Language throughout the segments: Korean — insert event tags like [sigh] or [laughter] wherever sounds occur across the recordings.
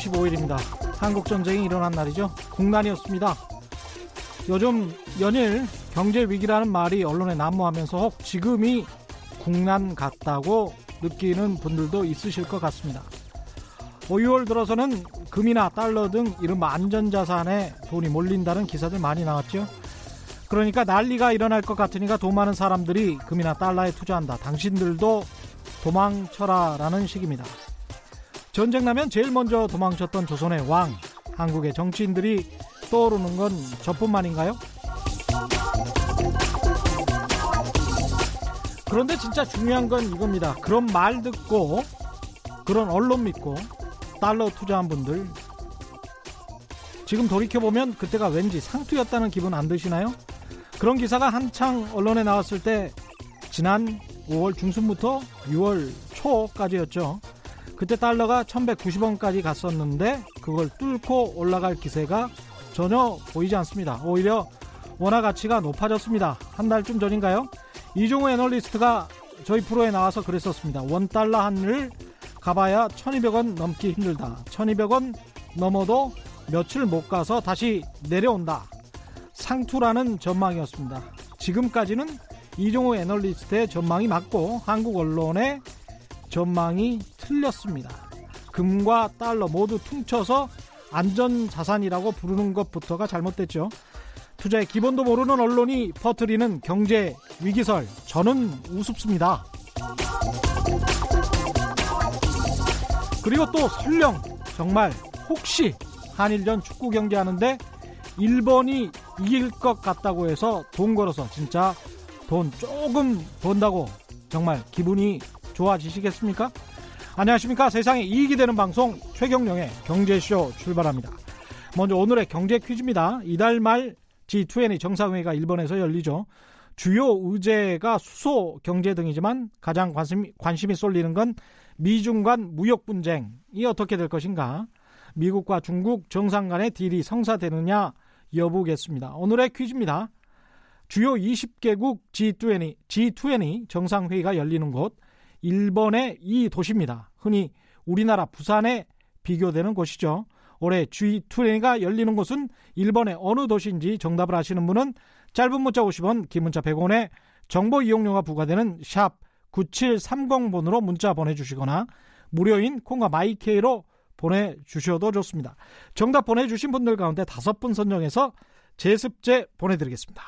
6월 25일입니다. 한국 전쟁이 일어난 날이죠. 국난이었습니다. 요즘 연일 경제 위기라는 말이 언론에 난무하면서 혹 지금이 국난 같다고 느끼는 분들도 있으실 것 같습니다. 5, 6월 들어서는 금이나 달러 등 이른바 안전자산에 돈이 몰린다는 기사들 많이 나왔죠. 그러니까 난리가 일어날 것 같으니까 돈 많은 사람들이 금이나 달러에 투자한다. 당신들도 도망쳐라라는 식입니다. 전쟁 나면 제일 먼저 도망쳤던 조선의 왕, 한국의 정치인들이 떠오르는 건 저뿐만인가요? 그런데 진짜 중요한 건 이겁니다. 그런 말 듣고 그런 언론 믿고 달러 투자한 분들 지금 돌이켜보면 그때가 왠지 상투였다는 기분 안 드시나요? 그런 기사가 한창 언론에 나왔을 때 지난 5월 중순부터 6월 초까지였죠. 그때 달러가 1190원까지 갔었는데 그걸 뚫고 올라갈 기세가 전혀 보이지 않습니다. 오히려 원화 가치가 높아졌습니다. 한 달쯤 전인가요? 이종우 애널리스트가 저희 프로에 나와서 그랬었습니다. 원 달러 한을 가봐야 1200원 넘기 힘들다. 1200원 넘어도 며칠 못 가서 다시 내려온다. 상투라는 전망이었습니다. 지금까지는 이종호 애널리스트의 전망이 맞고 한국 언론의 전망이 틀렸습니다. 금과 달러 모두 퉁쳐서 안전자산이라고 부르는 것부터가 잘못됐죠. 투자의 기본도 모르는 언론이 퍼뜨리는 경제 위기설 저는 우습습니다. 그리고 또 설령 정말 혹시 한일전 축구 경기하는데 일본이 이길 것 같다고 해서 돈 걸어서 진짜 돈 조금 번다고 정말 기분이 좋아지시겠습니까? 안녕하십니까 세상에 이익이 되는 방송 최경령의 경제쇼 출발합니다. 먼저 오늘의 경제 퀴즈입니다. 이달 말 G20 정상회의가 일본에서 열리죠. 주요 의제가 수소 경제 등이지만 가장 관심, 관심이 쏠리는 건 미중 간 무역 분쟁이 어떻게 될 것인가? 미국과 중국 정상 간의 딜이 성사되느냐 여부겠습니다. 오늘의 퀴즈입니다. 주요 20개국 G20, G20 정상회의가 열리는 곳 일본의 이 도시입니다. 흔히 우리나라 부산에 비교되는 곳이죠. 올해 G20가 열리는 곳은 일본의 어느 도시인지 정답을 아시는 분은 짧은 문자 50원, 긴 문자 100원에 정보 이용료가 부과되는 샵 9730번으로 문자 보내주시거나 무료인 콩과 my K로 보내주셔도 좋습니다. 정답 보내주신 분들 가운데 다섯 분 선정해서 제습제 보내드리겠습니다.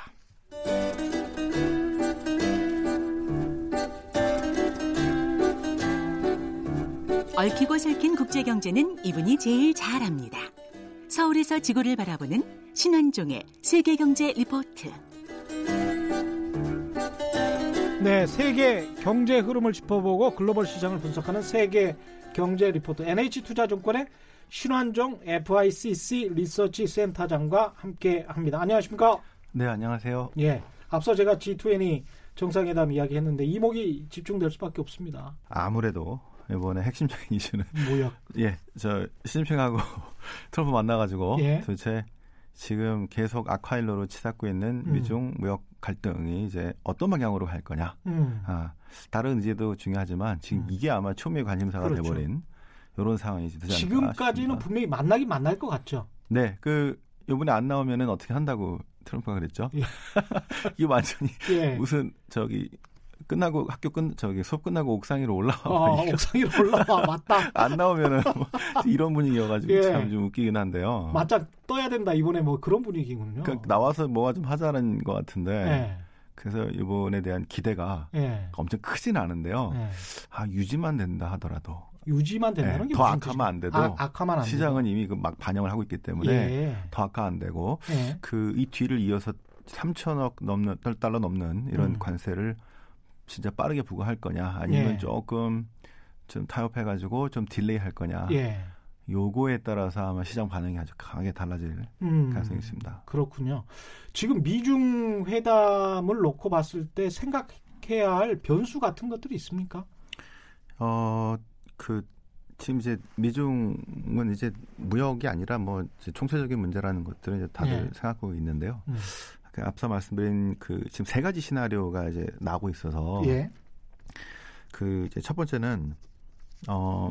얽히고 설킨 국제 경제는 이분이 제일 잘합니다. 서울에서 지구를 바라보는 신한종의 세계 경제 리포트. 네, 세계 경제 흐름을 짚어보고 글로벌 시장을 분석하는 세계 경제 리포트 NH투자증권의 신환종 FICC 리서치 센터장과 함께 합니다. 안녕하십니까? 네, 안녕하세요. 예. 앞서 제가 G20 정상회담 이야기했는데 이목이 집중될 수밖에 없습니다. 아무래도 이번에 핵심적인 [laughs] 이슈는 뭐야? 예, 저 시진핑하고 [laughs] 트럼프 만나가지고 예. 도대체 지금 계속 악화일로로 치닫고 있는 음. 미중 무역 갈등이 이제 어떤 방향으로 갈 거냐. 음. 아, 다른 의제도 중요하지만 지금 음. 이게 아마 초미의 관심사가 그렇죠. 돼버린 이런 상황이 되지 않을까 지금까지는 싶습니다. 분명히 만나긴 만날 것 같죠. 네, 그 이번에 안 나오면은 어떻게 한다고 트럼프가 그랬죠. 예. [laughs] 이게 완전히 예. 무슨 저기 끝나고 학교 끝 저기 수업 끝나고 옥상 위로 올라와. 어, 옥상 위로 올라와 맞다. [laughs] 안 나오면은 뭐 이런 분위기여가지고 예. 참좀 웃기긴 한데요. 맞짱 떠야 된다 이번에 뭐 그런 분위기군요. 그러니까 나와서 뭐가 좀 하자는 것 같은데. 예. 그래서 이번에 대한 기대가 예. 엄청 크진 않은데요. 예. 아 유지만 된다 하더라도. 유지만 된다는 게 더 악화만 안 돼도 아, 악화만 안 시장은 이미 그 막 반영을 하고 있기 때문에 예. 더 악화 안 되고 그 이 뒤를 이어서 3천억 넘는 달러 넘는 이런 음. 관세를 진짜 빠르게 부과할 거냐 아니면 예. 조금 좀 타협해 가지고 좀 delay 할 거냐. 예. 요거에 따라서 아마 시장 반응이 아주 강하게 달라질 음, 가능성이 있습니다. 그렇군요. 지금 미중 회담을 놓고 봤을 때 생각해야 할 변수 같은 것들이 있습니까? 어, 그 지금 이제 미중은 이제 무역이 아니라 뭐 총체적인 문제라는 것들은 이제 다들 예. 생각하고 있는데요. 음. 그 앞서 말씀드린 그 지금 세 가지 시나리오가 이제 나오고 있어서 예. 그 이제 첫 번째는 어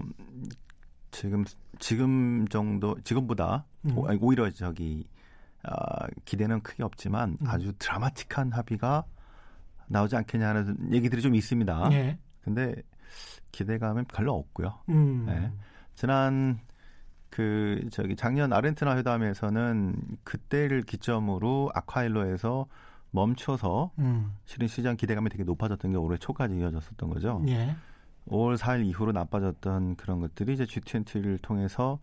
지금 지금 정도 지금보다 음. 오, 오히려 저기 어, 기대는 크게 없지만 음. 아주 드라마틱한 합의가 나오지 않겠냐는 얘기들이 좀 있습니다. 예. 근데 기대감은 별로 없고요. 음. 네. 지난 그 저기 작년 아르헨티나 회담에서는 그때를 기점으로 아쿠아일로에서 멈춰서 음. 실은 시장 기대감이 되게 높아졌던 게 올해 초까지 이어졌었던 거죠. 예. 5월 4일 이후로 나빠졌던 그런 것들이 이제 G20를 통해서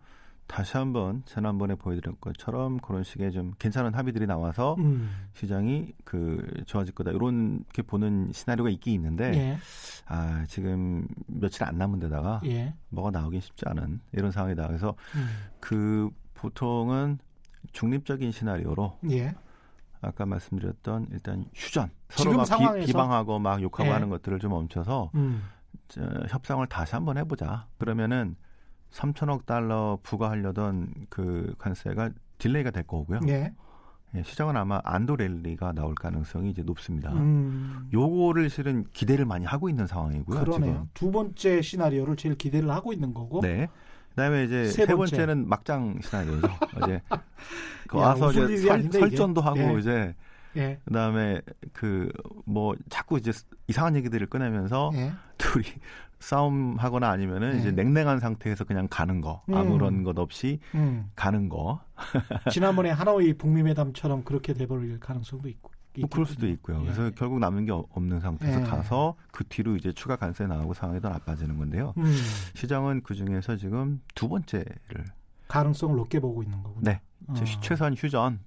다시 한번 지난번에 보여드린 것처럼 그런 식의 좀 괜찮은 합의들이 나와서 음. 시장이 그 좋아질 거다 이렇게 보는 시나리오가 있긴 있는데 예. 아 지금 며칠 안 남은 데다가 예. 뭐가 나오긴 쉽지 않은 이런 상황이다. 그래서 음. 그 보통은 중립적인 시나리오로 예. 아까 말씀드렸던 일단 휴전 서로 막 상황에서? 비, 방하고막 욕하고 예. 하는 것들을 좀 멈춰서 음. 저, 협상을 다시 한번 해보자. 그러면은 3천억 달러 부과하려던 그 관세가 delay가 될 거고요. 예. 예, 시장은 아마 안도 랠리가 나올 가능성이 이제 높습니다. 음. 요거를 실은 기대를 많이 하고 있는 상황이고요. 그러네요. 지금. 두 번째 시나리오를 제일 기대를 하고 있는 거고. 네. 그다음에 이제 세, 세 번째 는 막장 시나리오죠. 이제 [laughs] 그 와서 이제 설, 설전도 하고 예. 이제 예. 그다음에 그 뭐 자꾸 이제 이상한 얘기들을 꺼내면서 예. 둘이 싸움하거나 아니면은 네. 이제 냉랭한 상태에서 그냥 가는 거 음. 아무런 것 없이 음. 가는 거 [laughs] 지난번에 하노이 북미 회담처럼 그렇게 돼버릴 가능성도 있고 뭐 그럴 수도 있고요. 예. 그래서 결국 남는 게 없는 상태에서 예. 가서 그 뒤로 이제 추가 관세 나오고 상황이 더 나빠지는 건데요. 음. 시장은 그 중에서 지금 두 번째를 가능성을 높게 보고 있는 거군요. 네, 어. 최소한 휴전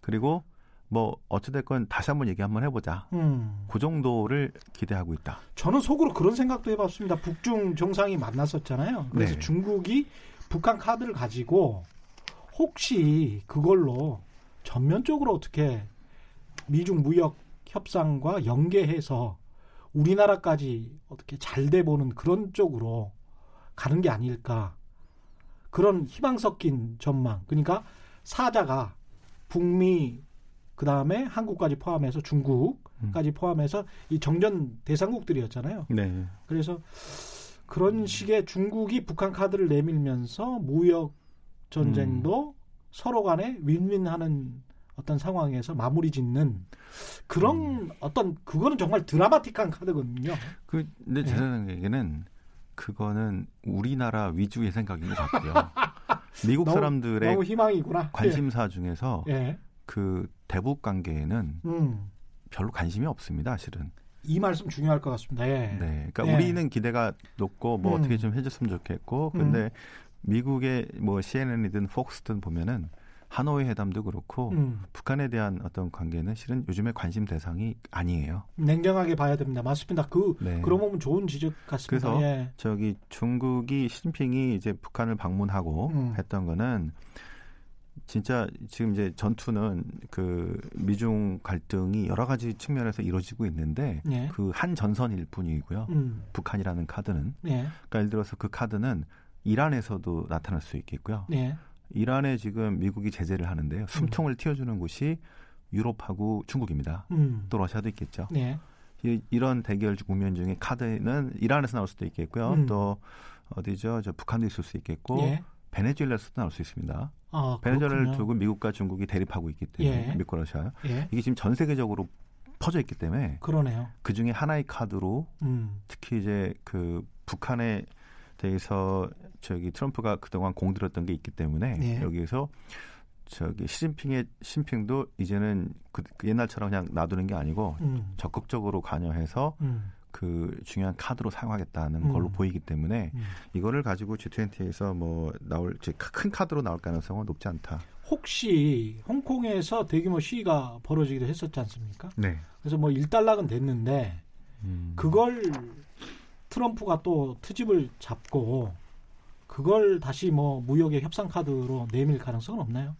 그리고 뭐 어찌됐건 다시 한번 얘기 한번 해보자. 음. 그 정도를 기대하고 있다. 저는 속으로 그런 생각도 해봤습니다. 북중 정상이 만났었잖아요. 그래서 네. 중국이 북한 카드를 가지고 혹시 그걸로 전면적으로 어떻게 미중 무역 협상과 연계해서 우리나라까지 어떻게 잘 돼 보는 그런 쪽으로 가는 게 아닐까. 그런 희망 섞인 전망. 그러니까 사자가 북미 그 다음에 한국까지 포함해서 중국까지 음. 포함해서 이 정전 대상국들이었잖아요. 네. 그래서 그런 식의 중국이 북한 카드를 내밀면서 무역 전쟁도 음. 서로 간에 윈윈하는 어떤 상황에서 마무리 짓는 그런 음. 어떤 그거는 정말 드라마틱한 카드거든요. 그 근데 제 생각에는 그거는 우리나라 위주의 생각인 것 같고요. [laughs] 미국 너무, 사람들의 너무 희망이구나. 관심사 예. 중에서 예. 그 대북 관계에는 음. 별로 관심이 없습니다, 실은. 이 말씀 중요할 것 같습니다. 예. 네, 그러니까 예. 우리는 기대가 높고 뭐 음. 어떻게 좀 해줬으면 좋겠고, 근데 음. 미국의 뭐 CNN이든 폭스든 보면은 하노이 회담도 그렇고 음. 북한에 대한 어떤 관계는 실은 요즘에 관심 대상이 아니에요. 냉정하게 봐야 됩니다. 맞습니다. 그 네. 그런 부분 좋은 지적 같습니다. 그래서 예. 저기 중국이 시진핑이 이제 북한을 방문하고 음. 했던 거는 진짜 지금 이제 전투는 그 미중 갈등이 여러 가지 측면에서 이루어지고 있는데 예. 그한 전선일 뿐이고요. 음. 북한이라는 카드는 예. 그러니까 예를 들어서 그 카드는 이란에서도 나타날 수 있겠고요. 예. 이란에 지금 미국이 제재를 하는데요. 숨통을 음. 틔워주는 곳이 유럽하고 중국입니다. 음. 또 러시아도 있겠죠. 예. 이, 이런 대결 국면 중에 카드는 이란에서 나올 수도 있겠고요. 음. 또 어디죠? 저 북한도 있을 수 있겠고 예. 베네수엘라에서도 나올 수 있습니다. 아, 베네수엘라를 두고 미국과 중국이 대립하고 있기 때문에 예. 미국과 러시아 예. 이게 지금 전 세계적으로 퍼져 있기 때문에 그러네요. 그 중에 하나의 카드로 음. 특히 이제 그 북한에 대해서 저기 트럼프가 그동안 공들였던 게 있기 때문에 예. 여기에서 저기 시진핑의 신핑도 이제는 그, 그 옛날처럼 그냥 놔두는 게 아니고 음. 적극적으로 관여해서 음. 그 중요한 카드로 사용하겠다는 음. 걸로 보이기 때문에 음. 이거를 가지고 G20에서 뭐 나올 큰 카드로 나올 가능성은 높지 않다. 혹시 홍콩에서 대규모 시위가 벌어지기도 했었지 않습니까? 네. 그래서 뭐 일단락은 됐는데 음. 그걸 트럼프가 또 트집을 잡고 그걸 다시 뭐 무역의 협상 카드로 내밀 가능성은 없나요?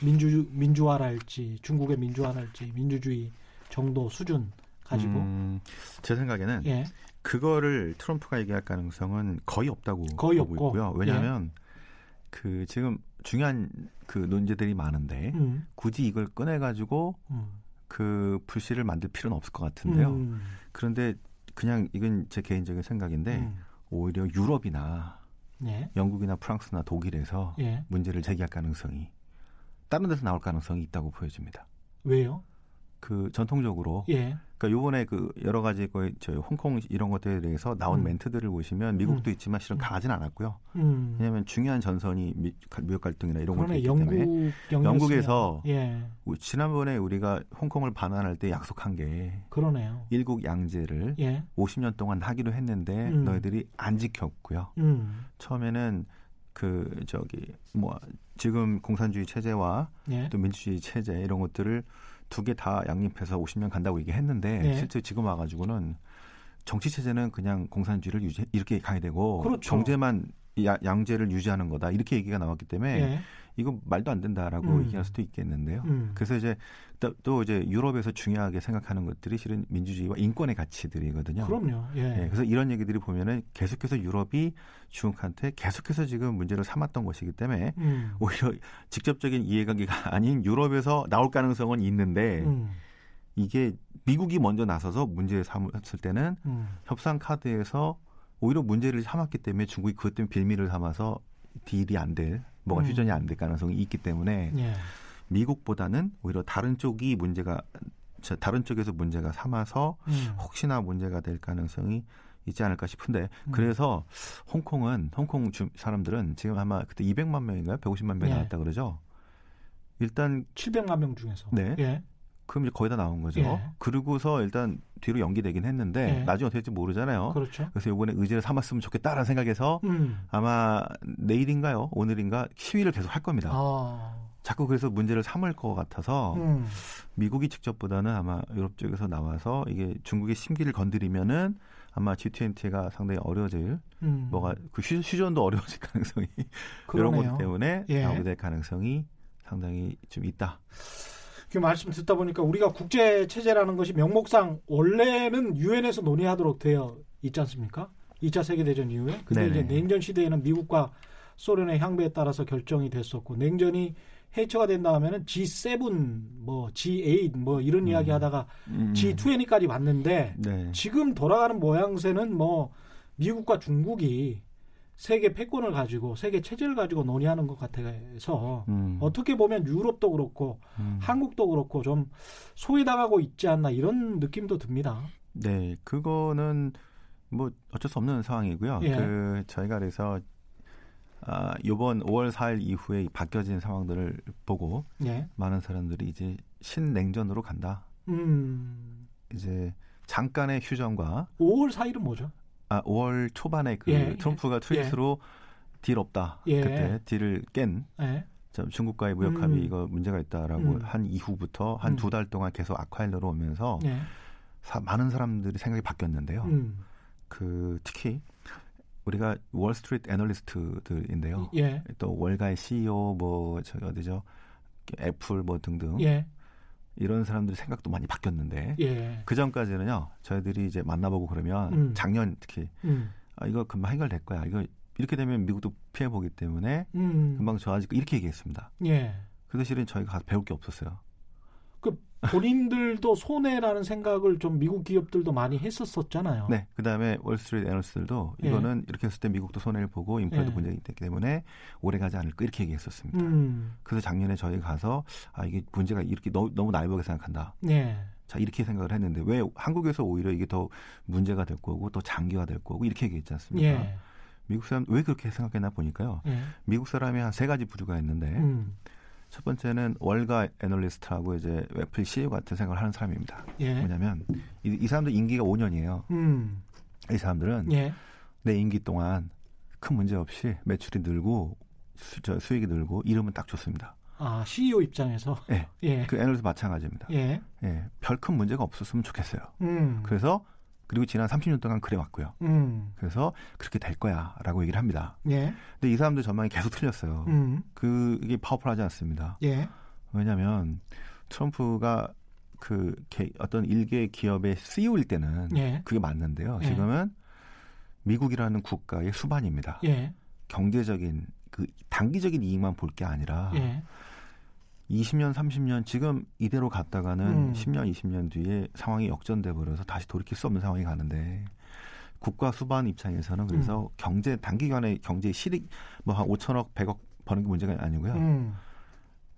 민주 민주화랄지 중국의 민주화랄지 민주주의 정도 수준 가지고 음, 제 생각에는 예. 그거를 트럼프가 얘기할 가능성은 거의 없다고 거의 보고 없고. 있고요. 왜냐하면 예. 그 지금 중요한 그 논제들이 많은데 음. 굳이 이걸 꺼내 가지고 음. 그 불씨를 만들 필요는 없을 것 같은데요. 음. 그런데 그냥 이건 제 개인적인 생각인데 음. 오히려 유럽이나 예. 영국이나 프랑스나 독일에서 예. 문제를 제기할 가능성이 다른 데서 나올 가능성이 있다고 보여집니다. 왜요? 그 전통적으로 예. 그러니까 요번에 그 여러 가지 거의 저 홍콩 이런 것들에 대해서 나온 음. 멘트들을 보시면 미국도 음. 있지만 실은 가진 않았고요. 음. 왜냐하면 중요한 전선이 미, 무역 갈등이나 이런 것들 있기 영국, 때문에 영국에서 예. 지난번에 우리가 홍콩을 반환할 때 약속한 게 그러네요. 일국 양제를 예. 50년 동안 하기로 했는데 음. 너희들이 안 지켰고요. 음. 처음에는 그 저기 뭐 지금 공산주의 체제와 예. 또 민주주의 체제 이런 것들을 두 개 다 양립해서 50년 간다고 얘기했는데 네. 실제 지금 와가지고는 정치 체제는 그냥 공산주의를 유지 이렇게 가야 되고 그렇죠. 경제만 야, 양제를 유지하는 거다 이렇게 얘기가 나왔기 때문에 네. 이거 말도 안 된다라고 음. 얘기할 수도 있겠는데요. 음. 그래서 이제 또, 또, 이제 유럽에서 중요하게 생각하는 것들이 실은 민주주의와 인권의 가치들이거든요. 그럼요. 예. 예. 그래서 이런 얘기들이 보면은 계속해서 유럽이 중국한테 계속해서 지금 문제를 삼았던 것이기 때문에 음. 오히려 직접적인 이해관계가 [laughs] 아닌 유럽에서 나올 가능성은 있는데 음. 이게 미국이 먼저 나서서 문제를 삼았을 때는 음. 협상 카드에서 오히려 문제를 삼았기 때문에 중국이 그것 때문에 빌미를 삼아서 딜이 안 될, 뭐가 음. 휴전이 안 될 가능성이 있기 때문에 예. 미국보다는 오히려 다른 쪽이 문제가 다른 쪽에서 문제가 삼아서 음. 혹시나 문제가 될 가능성이 있지 않을까 싶은데 음. 그래서 홍콩은 홍콩 주, 사람들은 지금 아마 그때 200만 명인가요? 150만 명이 예. 나왔다 그러죠. 일단 700만 명 중에서 네. 예. 그럼 이제 거의 다 나온 거죠. 예. 그러고서 일단 뒤로 연기되긴 했는데 예. 나중에 어떻게 될지 모르잖아요. 그렇죠. 그래서 이번에 의제를 삼았으면 좋겠다라는 생각에서 음. 아마 내일인가요? 오늘인가 시위를 계속 할 겁니다. 아. 자꾸 그래서 문제를 삼을 것 같아서 음. 미국이 직접보다는 아마 유럽 쪽에서 나와서 이게 중국의 심기를 건드리면은 아마 G20가 상당히 어려워질 음. 뭐가 그 휴, 전도 어려워질 [laughs] 가능성이 그러네요. 이런 것 때문에 예. 나오게 될 가능성이 상당히 좀 있다. 그 말씀 듣다 보니까 우리가 국제 체제라는 것이 명목상 원래는 유엔에서 논의하도록 되어 있지 않습니까? 2차 세계 대전 이후에. 근데 네네. 이제 냉전 시대에는 미국과 소련의 향배에 따라서 결정이 됐었고 냉전이 해체가 된 다음에는 G7, 뭐 G8 뭐 이런 음. 이야기 하다가 음. G20까지 왔는데 네. 지금 돌아가는 모양새는 뭐 미국과 중국이 세계 패권을 가지고 세계 체제를 가지고 논의하는 것 같아서 음. 어떻게 보면 유럽도 그렇고 음. 한국도 그렇고 좀 소외당하고 있지 않나 이런 느낌도 듭니다. 네, 그거는 뭐 어쩔 수 없는 상황이고요. 예. 그 저희가 그래서 아, 요번 5월 4일 이후에 바뀌어진 상황들을 보고 예. 많은 사람들이 이제 신냉전으로 간다. 음. 이제 잠깐의 휴전과 5월 4일은 뭐죠? 아, 5월 초반에 그 예. 트럼프가 트윗으로 예. 딜 없다. 예. 그때 딜을 깬 예. 중국과의 무역 합의 음. 이거 문제가 있다라고 음. 한 이후부터 한 두달 동안 계속 악화일러로 오면서 예. 사, 많은 사람들이 생각이 바뀌었는데요. 음. 그 특히 우리가 월스트리트 애널리스트들인데요. 예. 또 월가의 CEO 뭐 저기 어디죠? 애플 뭐 등등. 예. 이런 사람들 생각도 많이 바뀌었는데 예. 그 전까지는요 저희들이 이제 만나보고 그러면 음. 작년 특히 음. 아, 이거 금방 해결될 거야 이거 이렇게 되면 미국도 피해 보기 때문에 음. 금방 좋아질 거 이렇게 얘기했습니다. 예. 그 사실은 저희가 배울 게 없었어요. 그 본인들도 손해라는 생각을 좀 미국 기업들도 많이 했었었잖아요. 네. 그 다음에 월스트리트 애널스들도 예. 이거는 이렇게 했을 때 미국도 손해를 보고 인플레도 예. 문제가 있기 때문에 오래 가지 않을 거 이렇게 얘기했었습니다. 음. 그래서 작년에 저희 가서 아 이게 문제가 이렇게 너무, 너무 날보게 생각한다. 예. 자 이렇게 생각을 했는데 왜 한국에서 오히려 이게 더 문제가 될 거고 또 장기화 될 거고 이렇게 얘기했지 않습니까? 예. 미국 사람 왜 그렇게 생각했나 보니까요. 예. 미국 사람이 한 세 가지 부류가 있는데 음. 첫 번째는 월가 애널리스트하고 이제 애플 CEO 같은 생각을 하는 사람입니다. 예. 뭐냐면 이, 이 사람들 임기가 5년이에요. 음. 이 사람들은 예. 내 임기 동안 큰 문제 없이 매출이 늘고 수, 저, 수익이 늘고 이름은 딱 좋습니다. 아 CEO 입장에서 네. [laughs] 예. 그 애널리스트 마찬가지입니다. 예. 예. 별 큰 문제가 없었으면 좋겠어요. 음. 그래서 그리고 지난 30년 동안 그래 왔고요. 음. 그래서 그렇게 될 거야라고 얘기를 합니다. 예. 근데 이 사람들 전망이 계속 틀렸어요. 음. 그게 파워풀하지 않습니다. 예. 왜냐하면 트럼프가 그 어떤 일개 기업의 CEO일 때는 예. 그게 맞는데요. 예. 지금은 미국이라는 국가의 수반입니다. 예. 경제적인 그 단기적인 이익만 볼 게 아니라 예. 20년, 30년 지금 이대로 갔다가는 음. 10년, 20년 뒤에 상황이 역전돼 버려서 다시 돌이킬 수 없는 상황이 가는데 국가 수반 입장에서는 그래서 음. 경제 단기간에 경제 실익 뭐 한 5천억, 100억 버는 게 문제가 아니고요. 음.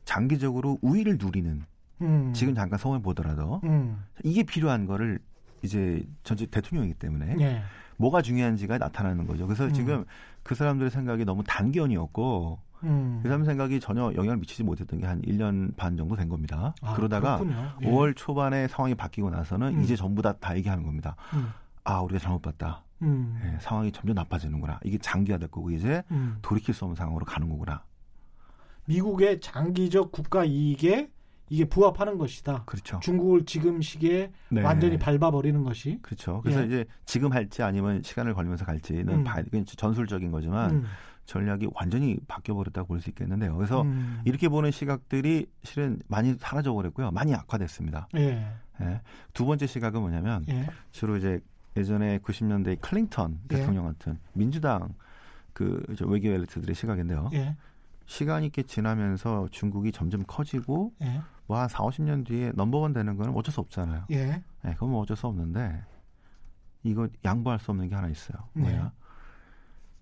장기적으로 우위를 누리는 음. 지금 잠깐 성을 보더라도 음. 이게 필요한 거를 이제 전체 대통령이기 때문에 예. 뭐가 중요한지가 나타나는 거죠. 그래서 음. 지금 그 사람들의 생각이 너무 단견이었고 음. 그 사람 생각이 전혀 영향을 미치지 못했던 게 한 1년 반 정도 된 겁니다. 아, 그러다가 예. 5월 초반에 상황이 바뀌고 나서는 음. 이제 전부 다 다 얘기하는 겁니다. 음. 아, 우리가 잘못 봤다. 음. 예, 상황이 점점 나빠지는구나. 이게 장기화될 거고 이제 음. 돌이킬 수 없는 상황으로 가는 거구나. 미국의 장기적 국가 이익에 이게 부합하는 것이다. 그렇죠. 중국을 지금 시기에 네. 완전히 밟아버리는 것이. 그렇죠. 그래서 예. 이제 지금 할지 아니면 시간을 걸리면서 갈지는 음. 봐, 전술적인 거지만 음. 전략이 완전히 바뀌어버렸다고 볼 수 있겠는데요. 그래서 음. 이렇게 보는 시각들이 실은 많이 사라져버렸고요. 많이 악화됐습니다. 예. 예. 두 번째 시각은 뭐냐면 예. 주로 이제 예전에 90년대 클린턴 예. 대통령 같은 민주당 그 외교 엘리트들의 시각인데요. 예. 시간이 꽤 지나면서 중국이 점점 커지고 예. 뭐한 4, 50년 뒤에 넘버원 되는 거는 어쩔 수 없잖아요. 예. 네, 그건 뭐 어쩔 수 없는데 이거 양보할 수 없는 게 하나 있어요. 네. 뭐야?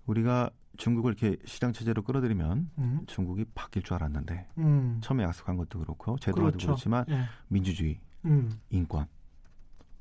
우리가 중국을 이렇게 시장 체제로 끌어들이면 음. 중국이 바뀔 줄 알았는데 음. 처음에 약속한 것도 그렇고 제도도 그렇죠. 그렇지만 예. 민주주의, 음. 인권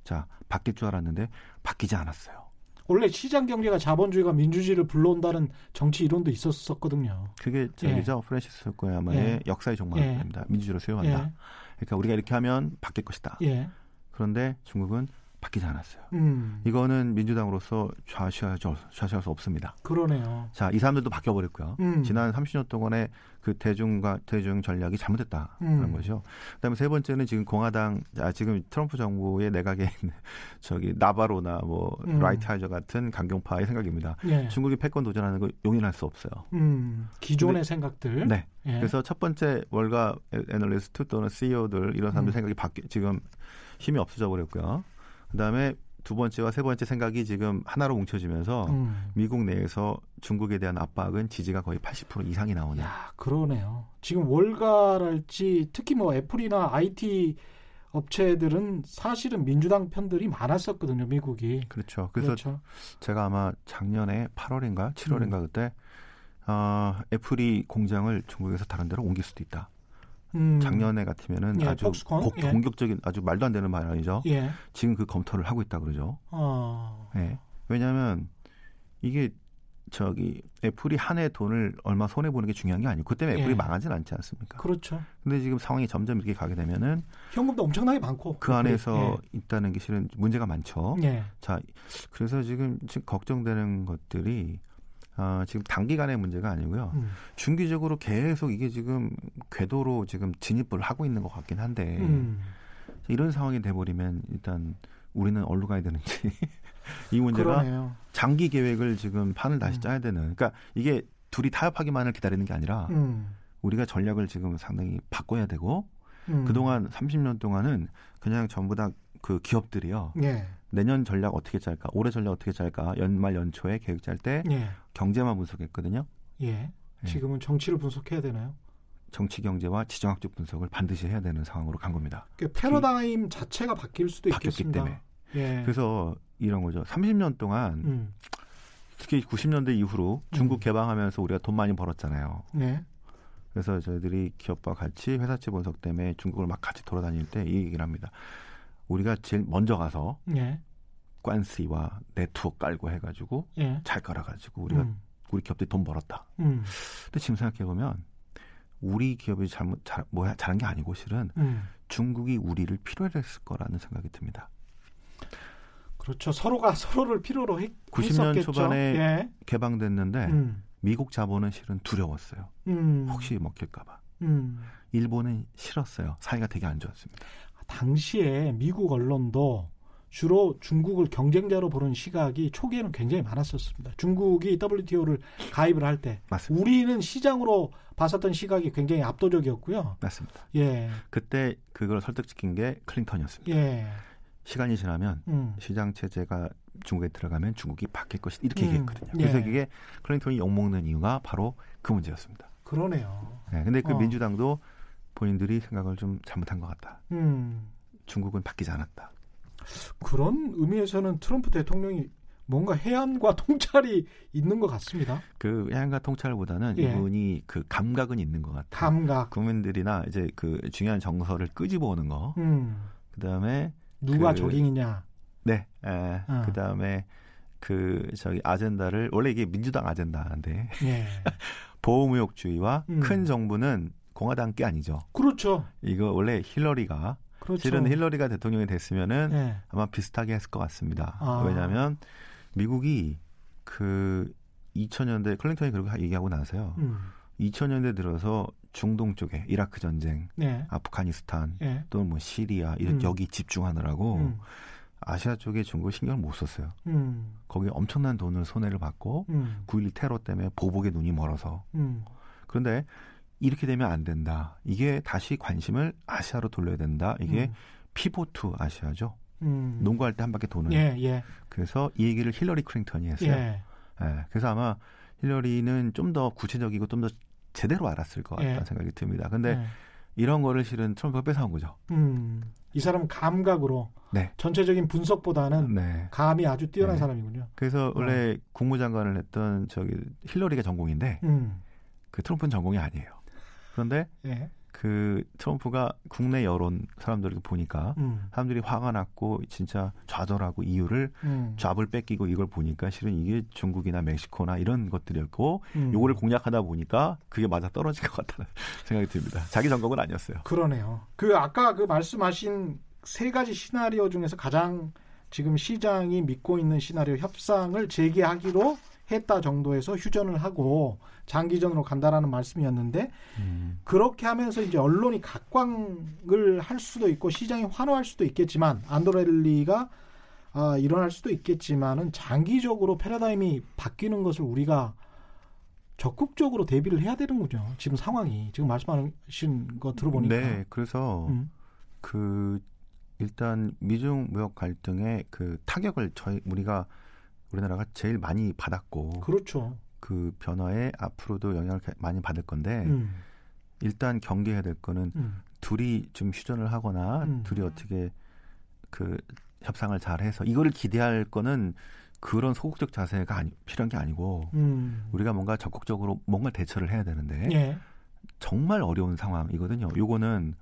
자 바뀔 줄 알았는데 바뀌지 않았어요. 원래 시장 경제가 자본주의가 민주주의를 불러온다는 정치 이론도 있었었거든요. 그게 저기죠 예. 프랜시스 후쿠야마의 예. 역사의 종말입니다. 예. 민주주의를 수용한다. 예. 그러니까 우리가 이렇게 하면 바뀔 것이다. 예. 그런데 중국은 바뀌지 않았어요. 음. 이거는 민주당으로서 좌시할, 좌시할 수 없습니다. 그러네요. 자, 이 사람들도 바뀌어버렸고요. 음. 지난 30년 동안의 그 대중과 대중 전략이 잘못됐다는 음. 거죠. 그다음에 세 번째는 지금 공화당, 아, 지금 트럼프 정부의 내각에 있는 [laughs] 저기 나바로나 뭐 음. 라이트하이저 같은 강경파의 생각입니다. 예. 중국이 패권 도전하는 거 용인할 수 없어요. 음. 기존의 근데, 생각들. 네. 예. 그래서 첫 번째 월가 애널리스트 또는 CEO들 이런 사람들 음. 생각이 바뀌 지금 힘이 없어져 버렸고요. 그다음에 두 번째와 세 번째 생각이 지금 하나로 뭉쳐지면서 음. 미국 내에서 중국에 대한 압박은 지지가 거의 80% 이상이 나오네요. 야, 그러네요. 지금 월가랄지 특히 뭐 애플이나 IT 업체들은 사실은 민주당 편들이 많았었거든요, 미국이. 그렇죠. 그래서 그렇죠. 제가 아마 작년에 8월인가 7월인가 음. 그때 어, 애플이 공장을 중국에서 다른 데로 옮길 수도 있다. 음. 작년에 같으면은 예, 아주 고, 예. 공격적인 아주 말도 안 되는 말 아니죠. 예. 지금 그 검토를 하고 있다 그러죠. 어. 예. 왜냐하면 이게 저기 애플이 한 해 돈을 얼마 손해 보는 게 중요한 게 아니고 그 때 문에 애플이 예. 망하지는 않지 않습니까? 그렇죠. 근데 지금 상황이 점점 이렇게 가게 되면은 현금도 엄청나게 많고 그 안에서 예. 있다는 게 실은 문제가 많죠. 예. 자, 그래서 지금 지금 걱정되는 것들이 어, 지금 단기간의 문제가 아니고요. 음. 중기적으로 계속 이게 지금 궤도로 지금 진입을 하고 있는 것 같긴 한데 음. 이런 상황이 돼버리면 일단 우리는 어디로 가야 되는지 [laughs] 이 문제가 그러네요. 장기 계획을 지금 판을 다시 음. 짜야 되는. 그러니까 이게 둘이 타협하기만을 기다리는 게 아니라 음. 우리가 전략을 지금 상당히 바꿔야 되고 음. 그동안 30년 동안은 그냥 전부 다 그 기업들이요. 예. 내년 전략 어떻게 짤까, 올해 전략 어떻게 짤까, 연말 연초에 계획 짤때 예. 경제만 분석했거든요. 예. 예. 지금은 정치를 분석해야 되나요? 정치 경제와 지정학적 분석을 반드시 해야 되는 상황으로 간 겁니다. 그 패러다임 자체가 바뀔 수도 바뀌었기 있겠습니다. 때문에. 예. 그래서 이런 거죠. 30년 동안 음. 특히 90년대 이후로 중국 음. 개방하면서 우리가 돈 많이 벌었잖아요. 네. 그래서 저희들이 기업과 같이 회사채 분석 때문에 중국을 막 같이 돌아다닐 때 이 얘기를 합니다. 우리가 제일 먼저 가서 예. 관시와 네트워크 깔고 해가지고 예. 잘 깔아가지고 우리가 음. 우리 기업들이 돈 벌었다. 음. 근데 지금 생각해 보면 우리 기업이 잘못 잘, 뭐 잘한 게 아니고 실은 음. 중국이 우리를 필요했을 거라는 생각이 듭니다. 그렇죠. 서로가 [laughs] 서로를 필요로 했, 90년 했었겠죠. 초반에 예. 개방됐는데 음. 미국 자본은 실은 두려웠어요. 음. 혹시 먹힐까봐. 음. 일본은 싫었어요. 사이가 되게 안 좋았습니다. 당시에 미국 언론도 주로 중국을 경쟁자로 보는 시각이 초기에는 굉장히 많았었습니다. 중국이 WTO를 가입을 할 때 우리는 시장으로 봤었던 시각이 굉장히 압도적이었고요. 맞습니다. 예. 그때 그걸 설득시킨 게 클린턴이었습니다. 예. 시간이 지나면 음. 시장 체제가 중국에 들어가면 중국이 바뀔 것이다 이렇게 음. 얘기했거든요. 그래서 예. 이게 클린턴이 욕먹는 이유가 바로 그 문제였습니다. 그러네요. 네, 근데 그 어. 민주당도 본인들이 생각을 좀 잘못한 것 같다. 음. 중국은 바뀌지 않았다. 그런 의미에서는 트럼프 대통령이 뭔가 해안과 [laughs] 통찰이 있는 것 같습니다. 그 해안과 통찰보다는 예. 이분이 그 감각은 있는 것 같아요. 감각. 국민들이나 이제 그 중요한 정서를 끄집어 오는 거. 음. 그다음에 누가 그, 적인이냐. 네. 에, 어. 그다음에 그 저기 아젠다를 원래 이게 민주당 아젠다인데 예. [laughs] 보호무역주의와 음. 큰 정부는 공화당 게 아니죠. 그렇죠. 이거 원래 힐러리가 그렇죠. 실은 힐러리가 대통령이 됐으면은 예. 아마 비슷하게 했을 것 같습니다. 아. 왜냐하면 미국이 그 2000년대 클린턴이 그렇게 얘기하고 나서요. 음. 2000년대 들어서 중동 쪽에 이라크 전쟁, 네. 아프가니스탄, 네. 또는 뭐 시리아 이런 음. 여기 집중하느라고 음. 아시아 쪽에 중국 신경을 못 썼어요. 음. 거기에 엄청난 돈을 손해를 받고 음. 9.12 테러 때문에 보복에 눈이 멀어서. 음. 그런데 이렇게 되면 안 된다. 이게 다시 관심을 아시아로 돌려야 된다. 이게 음. pivot Asia죠. 음. 농구할 때 한 바퀴 도는. 예, 예. 그래서 이 얘기를 힐러리 클린턴이 했어요. 예. 예. 그래서 아마 힐러리는 좀 더 구체적이고 좀 더 제대로 알았을 것 같다는 예. 생각이 듭니다. 근데 예. 이런 거를 실은 트럼프가 뺏어온 거죠. 음. 이 사람은 감각으로 네. 전체적인 분석보다는 네. 감이 아주 뛰어난 네. 사람이군요. 그래서 원래 어. 국무장관을 했던 저기 힐러리가 전공인데 음. 그 트럼프는 전공이 아니에요. 그런데 예. 그 트럼프가 국내 여론 사람들을 보니까 음. 사람들이 화가 났고 진짜 좌절하고 이유를 음. 좌을 뺏기고 이걸 보니까 실은 이게 중국이나 멕시코나 이런 것들이었고 음. 요거를 공략하다 보니까 그게 맞아 떨어진 것 같다는 [laughs] 생각이 듭니다. 자기 전공은 아니었어요. 그러네요. 그 아까 그 말씀하신 세 가지 시나리오 중에서 가장 지금 시장이 믿고 있는 시나리오 협상을 재개하기로 했다 정도에서 휴전을 하고 장기전으로 간다라는 말씀이었는데 음. 그렇게 하면서 이제 언론이 각광을 할 수도 있고 시장이 환호할 수도 있겠지만 안도렐리가 아, 일어날 수도 있겠지만은 장기적으로 패러다임이 바뀌는 것을 우리가 적극적으로 대비를 해야 되는 거죠. 지금 상황이 지금 말씀하신 거 들어보니까. 네, 그래서 음. 그 일단 미중 무역 갈등의 그 타격을 저희 우리가 우리나라가 제일 많이 받았고 그렇죠. 그 변화에 앞으로도 영향을 많이 받을 건데 음. 일단 경계해야 될 거는 음. 둘이 좀 휴전을 하거나 음. 둘이 어떻게 그 협상을 잘 해서 이거를 기대할 거는 그런 소극적 자세가 아니, 필요한 게 아니고 음. 우리가 뭔가 적극적으로 뭔가 대처를 해야 되는데 예. 정말 어려운 상황이거든요. 요거는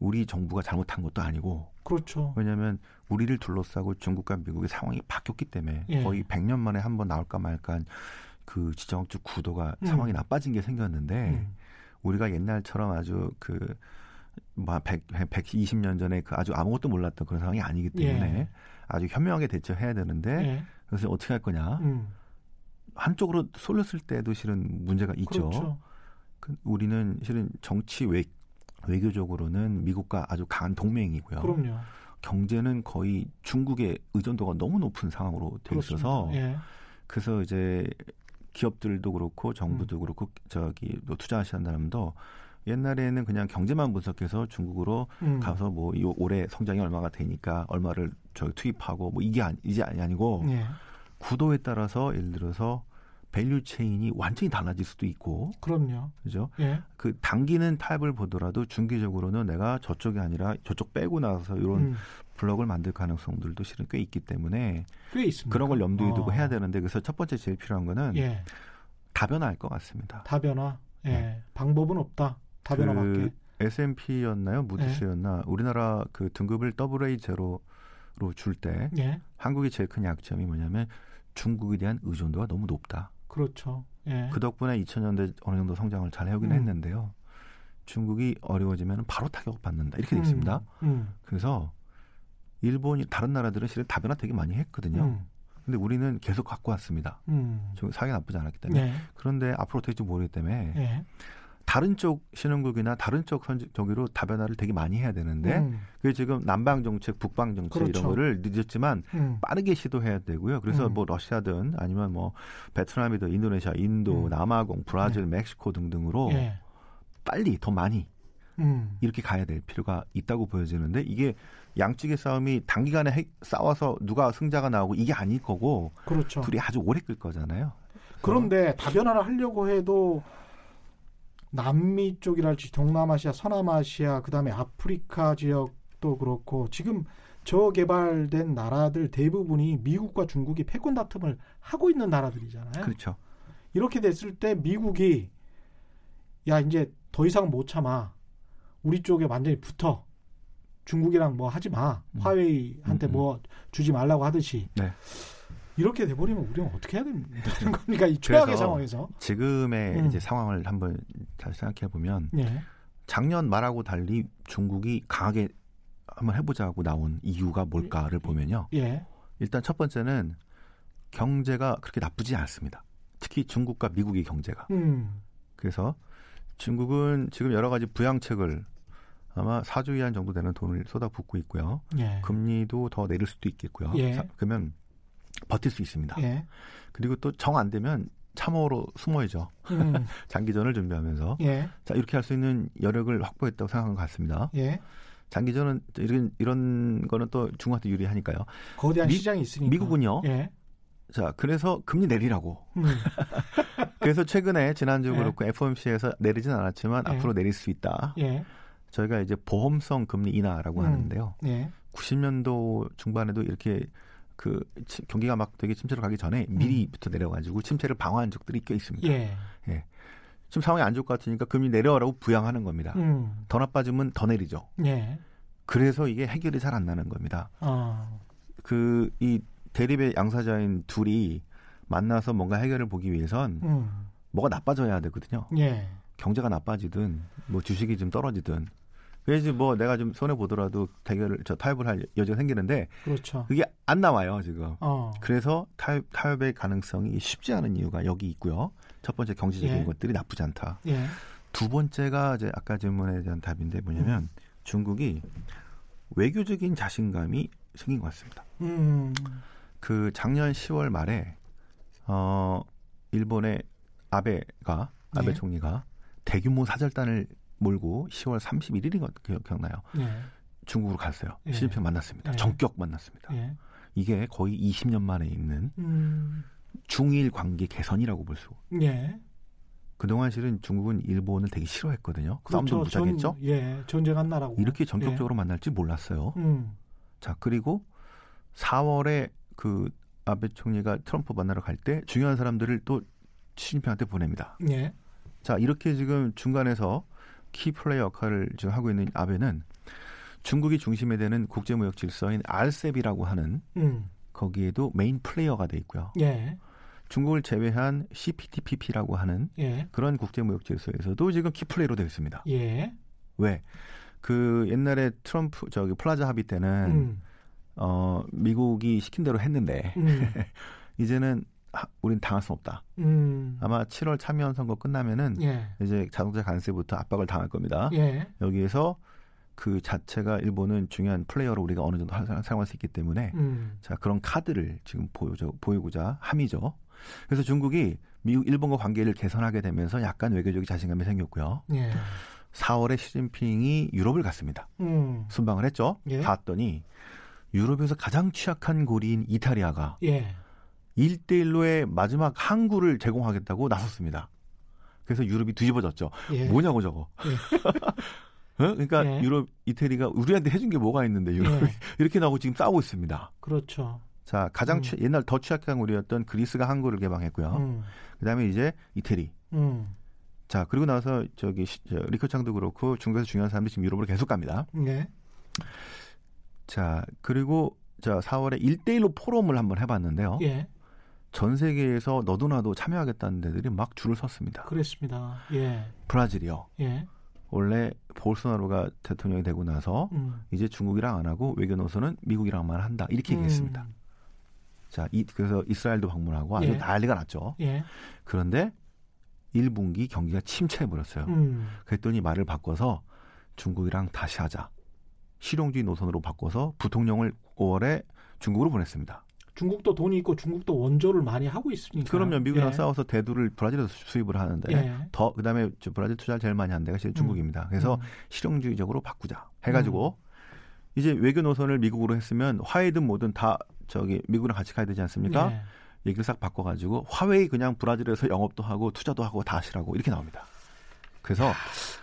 우리 정부가 잘못한 것도 아니고 그렇죠. 왜냐하면 우리를 둘러싸고 중국과 미국의 상황이 바뀌었기 때문에 예. 거의 100년 만에 한 번 나올까 말까 그 지정학적 구도가 음. 상황이 나빠진 게 생겼는데 음. 우리가 옛날처럼 아주 그 뭐 100, 120년 전에 그 아주 아무것도 몰랐던 그런 상황이 아니기 때문에 예. 아주 현명하게 대처해야 되는데 예. 그래서 어떻게 할 거냐 음. 한쪽으로 쏠렸을 때도 실은 문제가 있죠. 그렇죠. 그 우리는 실은 정치 외 외교적으로는 미국과 아주 강한 동맹이고요. 그럼요. 경제는 거의 중국의 의존도가 너무 높은 상황으로 되어 있어서 예. 그래서 이제 기업들도 그렇고 정부도 음. 그렇고 저기 또 투자하시는 사람도 옛날에는 그냥 경제만 분석해서 중국으로 음. 가서 뭐 올해 성장이 얼마가 되니까 얼마를 저 투입하고 뭐 이게 아니, 이제 아니고 예. 구도에 따라서 예를 들어서 value chain이 완전히 달라질 수도 있고. 그럼요. 그죠? 예. 그 당기는 타입을 보더라도 중기적으로는 내가 저쪽이 아니라 저쪽 빼고 나서 이런 음. 블럭을 만들 가능성들도 실은 꽤 있기 때문에 꽤 있습니다. 그런 걸 염두에 두고 어. 해야 되는데 그래서 첫 번째 제일 필요한 거는 예. 다변화일 것 같습니다. 다변화. 예. 네. 방법은 없다. 다변화밖에. 그 S&P였나요? 무디스였나? 예. 우리나라 그 등급을 AA 제로로 줄때 예. 한국이 제일 큰 약점이 뭐냐면 중국에 대한 의존도가 너무 높다. 그렇죠. 예. 그 덕분에 2000년대 어느 정도 성장을 잘 해오긴 음. 했는데요. 중국이 어려워지면 바로 타격을 받는다. 이렇게 돼 음. 있습니다. 음. 그래서 일본이 다른 나라들은 실은 다변화 되게 많이 했거든요. 음. 근데 우리는 계속 갖고 왔습니다. 음. 사기가 나쁘지 않았기 때문에. 네. 그런데 앞으로 어떻게 될지 모르기 때문에 네. 다른 쪽 신흥국이나 다른 쪽 저기로 다변화를 되게 많이 해야 되는데 음. 그게 지금 남방 정책, 북방 정책 그렇죠. 이런 거를 늦었지만 음. 빠르게 시도해야 되고요. 그래서 음. 뭐 러시아든 아니면 뭐 베트남이든 인도네시아, 인도, 음. 남아공, 브라질, 네. 멕시코 등등으로 예. 빨리 더 많이 음. 이렇게 가야 될 필요가 있다고 보여지는데 이게 양측의 싸움이 단기간에 해, 싸워서 누가 승자가 나오고 이게 아닐 거고 그렇죠. 둘이 아주 오래 끌 거잖아요. 그런데 다변화를 하려고 해도 남미 쪽이랄지 동남아시아, 서남아시아, 그다음에 아프리카 지역도 그렇고 지금 저개발된 나라들 대부분이 미국과 중국이 패권 다툼을 하고 있는 나라들이잖아요. 그렇죠. 이렇게 됐을 때 미국이 야 이제 더 이상 못 참아 우리 쪽에 완전히 붙어 중국이랑 뭐 하지 마 음. 화웨이한테 음, 음. 뭐 주지 말라고 하듯이 네. 이렇게 돼버리면 우리는 어떻게 해야 되는 [laughs] 겁니까 이 최악의 상황에서 지금의 음. 이제 상황을 한번 다시 생각해 보면 예. 작년 말하고 달리 중국이 강하게 한번 해보자고 나온 이유가 뭘까를 예. 보면요. 예. 일단 첫 번째는 경제가 그렇게 나쁘지 않습니다. 특히 중국과 미국의 경제가. 음. 그래서 중국은 지금 여러 가지 부양책을 아마 4조 위안 정도 되는 돈을 쏟아붓고 있고요. 예. 금리도 더 내릴 수도 있겠고요. 예. 사, 그러면 버틸 수 있습니다. 예. 그리고 또 정 안 되면 참호로 숨어야죠. 음. [laughs] 장기전을 준비하면서 예. 자 이렇게 할 수 있는 여력을 확보했다고 생각한 것 같습니다. 예. 장기전은 이런 이런 거는 또 중국한테 유리하니까요. 거대한 미, 시장이 있으니까. 미국은요. 예. 자, 그래서 금리 내리라고. 음. [laughs] 그래서 최근에 지난주 예. 그렇고 FOMC에서 내리진 않았지만 예. 앞으로 내릴 수 있다. 예. 저희가 이제 보험성 금리 인하라고 음. 하는데요. 예. 90년도 중반에도 이렇게 그 경기가 막 되게 침체로 가기 전에 음. 미리부터 내려가지고 침체를 방어한 적들이 꽤 있습니다. 예. 예. 지금 상황이 안 좋을 것 같으니까 금리 내려라고 부양하는 겁니다. 음. 더 나빠지면 더 내리죠. 예. 그래서 이게 해결이 잘 안 나는 겁니다. 어. 그이 대립의 양사자인 둘이 만나서 뭔가 해결을 보기 위해선 음. 뭐가 나빠져야 되거든요. 예. 경제가 나빠지든 뭐 주식이 좀 떨어지든 그래서 뭐 내가 좀 손해 보더라도 대결을 저 타협을 할 여지가 생기는데 그렇죠. 그게 안 나와요 지금. 어. 그래서 타협, 타협의 가능성이 쉽지 않은 이유가 여기 있고요. 첫 번째 경제적인 예. 것들이 나쁘지 않다. 예. 두 번째가 이제 아까 질문에 대한 답인데 뭐냐면 음. 중국이 외교적인 자신감이 생긴 것 같습니다. 음. 그 작년 10월 말에 어 일본의 아베가 아베 네. 총리가 대규모 사절단을 몰고 10월 31일인 것 기억나요? 네. 중국으로 갔어요. 네. 시진핑 만났습니다. 네. 전격 만났습니다. 네. 이게 거의 20년 만에 있는 음. 중일 관계 개선이라고 볼 수. 예. 그동안 실은 중국은 일본을 되게 싫어했거든요. 그렇죠. 싸움도 무작했죠. 예, 전쟁한 나라고. 이렇게 전격적으로 예. 만날지 몰랐어요. 음. 자, 그리고 4월에 그 아베 총리가 트럼프 만나러 갈 때 중요한 사람들을 또 시진핑한테 보냅니다. 예. 자 이렇게 지금 중간에서 key play 역할을 지금 하고 있는 아베는 중국이 중심에 되는 국제무역 질서인 RCEP이라고 하는 음. 거기에도 main player가 돼 있고요. 예. 중국을 제외한 CPTPP라고 하는 예. 그런 국제무역 질서에서도 지금 key play로 되어 있습니다. 예. 왜? 그 옛날에 트럼프 저기 플라자 합의 때는 음. 어, 미국이 시킨 대로 했는데 음. [laughs] 이제는 하, 우린 당할 수 없다. 음. 아마 7월 참의원 선거 끝나면은 예. 이제 자동차 관세부터 압박을 당할 겁니다. 예. 여기에서 그 자체가 일본은 중요한 플레이어로 우리가 어느 정도 사용할 수 있기 때문에 음. 자 그런 카드를 지금 보여줘, 보이고자 함이죠. 그래서 중국이 미국 일본과 관계를 개선하게 되면서 약간 외교적인 자신감이 생겼고요. 예. 4월에 시진핑이 유럽을 갔습니다. 음. 순방을 했죠. 예. 봤더니 유럽에서 가장 취약한 고리인 이탈리아가 예. 1대1로의 마지막 항구를 제공하겠다고 나섰습니다. 그래서 유럽이 뒤집어졌죠. 예. 뭐냐고 저거. 예. [laughs] 어? 그러니까 예. 유럽 이태리가 우리한테 해준 게 뭐가 있는데 유럽이 예. [laughs] 이렇게 나오고 지금 싸우고 있습니다. 그렇죠. 자 가장 음. 취, 옛날 더 취약한 우리였던 그리스가 항구를 개방했고요. 음. 그다음에 이제 이태리. 음. 자 그리고 나서 저기 저, 리커창도 그렇고 중국에서 중요한 사람들이 지금 유럽으로 계속 갑니다. 네. 자, 그리고 자, 4월에 1대1로 포럼을 한번 해봤는데요. 예. 전 세계에서 너도 나도 참여하겠다는 데들이 막 줄을 섰습니다. 그렇습니다. 예. 브라질이요. 예. 원래 볼소나로가 대통령이 되고 나서 음. 이제 중국이랑 안 하고 외교 노선은 미국이랑만 한다 이렇게 음. 얘기했습니다. 자, 이, 그래서 이스라엘도 방문하고 아주 예. 난리가 났죠. 예. 그런데 1분기 경기가 침체해 버렸어요. 음. 그랬더니 말을 바꿔서 중국이랑 다시 하자. 실용주의 노선으로 바꿔서 부통령을 5월에 중국으로 보냈습니다. 중국도 돈이 있고 중국도 원조를 많이 하고 있으니까. 그럼요. 미국이랑 예. 싸워서 대두를 브라질에서 수입을 하는데 예. 더 그다음에 브라질 투자를 제일 많이 한 데가 음. 중국입니다. 그래서 음. 실용주의적으로 바꾸자 해가지고 음. 이제 외교 노선을 미국으로 했으면 화해든 뭐든 다 저기 미국이랑 같이 가야 되지 않습니까? 예. 얘기를 싹 바꿔가지고 화웨이 그냥 브라질에서 영업도 하고 투자도 하고 다 하시라고 이렇게 나옵니다. 그래서